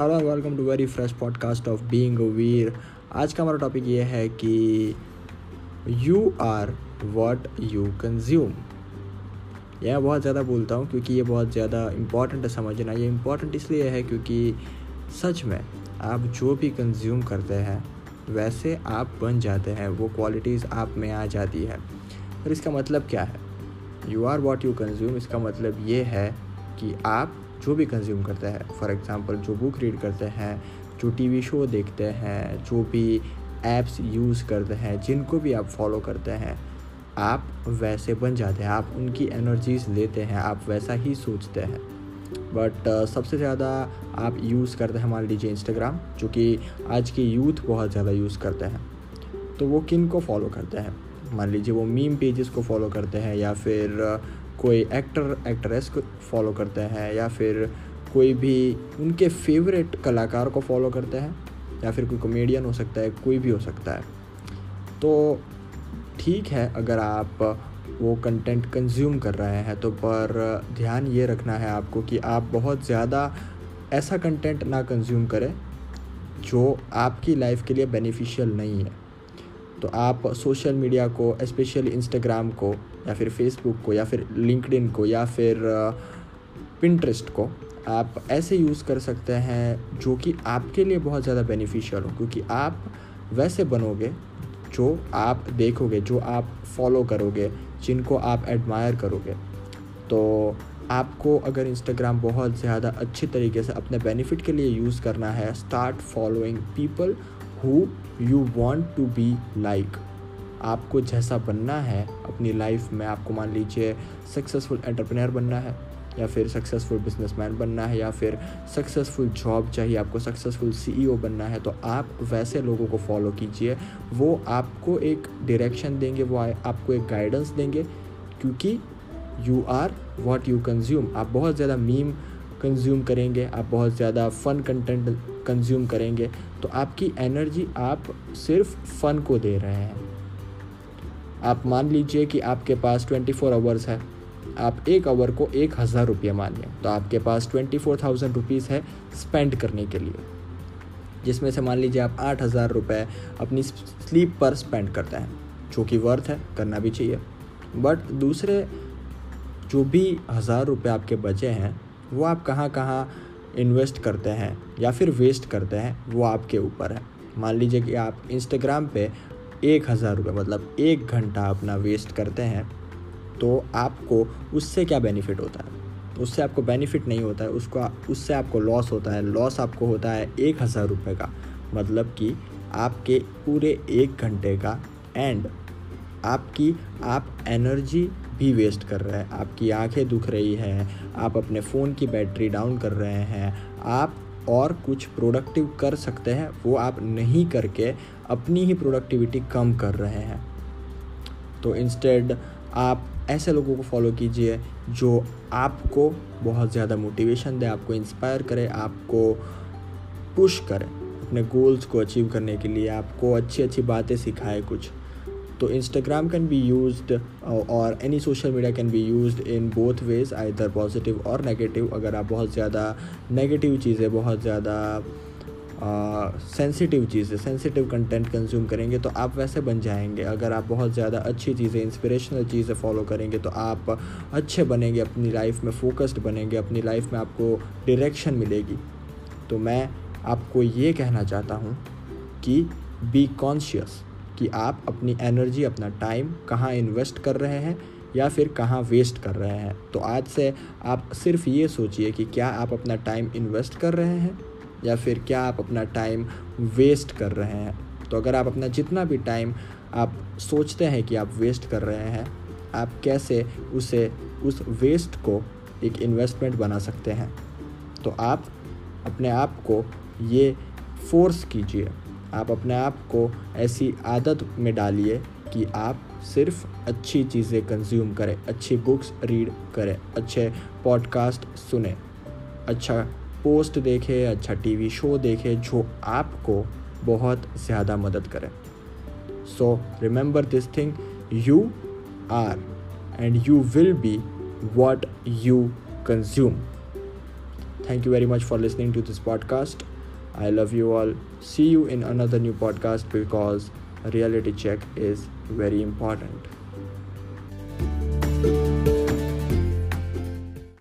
Hello welcome to very fresh podcast of being Veer आज का हमारा टॉपिक ये है कि you are what you consume यह बहुत ज़्यादा बोलता हूँ क्योंकि ये बहुत ज़्यादा इंपॉर्टेंट है समझना। ये इंपॉर्टेंट इसलिए है क्योंकि सच में आप जो भी कंज्यूम करते हैं, वैसे आप बन जाते हैं। वो क्वालिटीज़ आप में आ जाती है। और इसका मतलब क्या है? You are what you consume इसका मतलब ये है कि आप जो भी कंज्यूम करते हैं फॉर एग्ज़ाम्पल जो बुक रीड करते हैं जो टीवी शो देखते हैं जो भी ऐप्स यूज़ करते हैं जिनको भी आप फॉलो करते हैं आप वैसे बन जाते हैं आप उनकी एनर्जीज लेते हैं आप वैसा ही सोचते हैं। बट uh, सबसे ज़्यादा आप यूज़ करते हैं मान लीजिए इंस्टाग्राम जो कि आज के यूथ बहुत ज़्यादा यूज़ करते हैं। तो वो किन को फॉलो करते हैं? मान लीजिए वो मीम पेजेस को फॉलो करते हैं या फिर कोई एक्टर एक्ट्रेस को फॉलो करते हैं या फिर कोई भी उनके फेवरेट कलाकार को फॉलो करते हैं या फिर कोई कॉमेडियन हो सकता है, कोई भी हो सकता है। तो ठीक है, अगर आप वो कंटेंट कंज्यूम कर रहे हैं तो पर ध्यान ये रखना है आपको कि आप बहुत ज़्यादा ऐसा कंटेंट ना कंज्यूम करें जो आपकी लाइफ के लिए बेनिफिशियल नहीं है। तो आप सोशल मीडिया को स्पेशली इंस्टाग्राम को, या फिर फेसबुक को, या फिर लिंकडिन को, या फिर पिंट्रेस्ट को, आप ऐसे यूज़ कर सकते हैं जो कि आपके लिए बहुत ज़्यादा बेनिफिशियल हो। क्योंकि आप वैसे बनोगे जो आप देखोगे, जो आप फॉलो करोगे, जिनको आप एडमायर करोगे। तो आपको अगर इंस्टाग्राम बहुत ज़्यादा अच्छे तरीके से अपने बेनिफिट के लिए यूज़ करना है start following people who you want to be like आपको जैसा बनना है, अपनी लाइफ में आपको मान लीजिए सक्सेसफुल एंटरप्रेन्योर बनना है, या फिर सक्सेसफुल बिजनेसमैन बनना है, या फिर सक्सेसफुल जॉब चाहिए, आपको सक्सेसफुल सीईओ बनना है तो आप वैसे लोगों को फॉलो कीजिए। वो आपको एक डायरेक्शन देंगे, वो आपको एक गाइडेंस देंगे, क्योंकि you are what you consume आप बहुत ज़्यादा मीम कंज्यूम करेंगे, आप बहुत ज़्यादा फ़न कंटेंट कंज्यूम करेंगे तो आपकी एनर्जी आप सिर्फ़ फ़न को दे रहे हैं। आप मान लीजिए कि आपके पास ट्वेंटी फोर आवर्स है, आप एक आवर को एक हज़ार रुपये मानिए तो आपके पास ट्वेंटी फोर थाउज़ेंड रुपीज़ है स्पेंड करने के लिए, जिसमें से मान लीजिए आप आठ हज़ार रुपये अपनी स्लीप पर स्पेंड करते हैं, जो कि वर्थ है, करना भी चाहिए। बट दूसरे जो भी हज़ार रुपये आपके बचे हैं वो आप कहाँ कहाँ इन्वेस्ट करते हैं या फिर वेस्ट करते हैं, वो आपके ऊपर है। मान लीजिए कि आप इंस्टाग्राम पे एक हज़ार रुपये मतलब एक घंटा अपना वेस्ट करते हैं तो आपको उससे क्या बेनिफिट होता है? उससे आपको बेनिफिट नहीं होता है, उसको उससे आपको लॉस होता है। लॉस आपको होता है एक हज़ार रुपये का मतलब कि आपके पूरे एक घंटे का। एंड आपकी, आप एनर्जी भी वेस्ट कर रहे हैं। आपकी आँखें दुख रही हैं, आप अपने फ़ोन की बैटरी डाउन कर रहे हैं, आप और कुछ प्रोडक्टिव कर सकते हैं, वो आप नहीं करके अपनी ही प्रोडक्टिविटी कम कर रहे हैं। तो इंस्टेड आप ऐसे लोगों को फॉलो कीजिए जो आपको बहुत ज़्यादा मोटिवेशन दे, आपको इंस्पायर करे, आपको पुश करे, अपने गोल्स को अचीव करने के लिए, आपको अच्छी अच्छी बातें सिखाए कुछ। तो इंस्टाग्राम कैन बी यूज़ और any social media can be use in both ways either positive और नेगेटिव अगर आप बहुत ज़्यादा नेगेटिव चीज़ें, बहुत ज़्यादा सेंसिटिव चीज़ें सेंसिटिव कंटेंट कंज्यूम करेंगे तो आप वैसे बन जाएँगे। अगर आप बहुत ज़्यादा अच्छी चीज़ें इंस्पिरेशनल चीज़ें फॉलो करेंगे तो आप अच्छे बनेंगे, अपनी लाइफ में फोकस्ड बनेंगे, अपनी लाइफ में आपको डायरेक्शन मिलेगी। तो मैं आपको ये कहना चाहता हूँ कि बी कॉन्शियस कि आप अपनी एनर्जी अपना टाइम कहाँ इन्वेस्ट कर रहे हैं या फिर कहाँ वेस्ट कर रहे हैं। तो आज से आप सिर्फ़ ये सोचिए कि क्या आप अपना टाइम इन्वेस्ट कर रहे हैं या फिर क्या आप अपना टाइम वेस्ट कर रहे हैं। तो अगर आप अपना जितना भी टाइम आप सोचते हैं कि आप वेस्ट कर रहे हैं, आप कैसे उसे, उस वेस्ट को एक इन्वेस्टमेंट बना सकते हैं। तो आप अपने आप को ये फोर्स कीजिए। आप अपने आप को ऐसी आदत में डालिए कि आप सिर्फ़ अच्छी चीज़ें कंज्यूम करें, अच्छी बुक्स रीड करें, अच्छे पॉडकास्ट सुने अच्छा पोस्ट देखे अच्छा टीवी शो देखे, जो आपको बहुत ज़्यादा मदद करे so remember this thing you are and you will be what you consume Thank you very much for listening to this podcast. I love you all. See you in another new podcast because reality check is very important.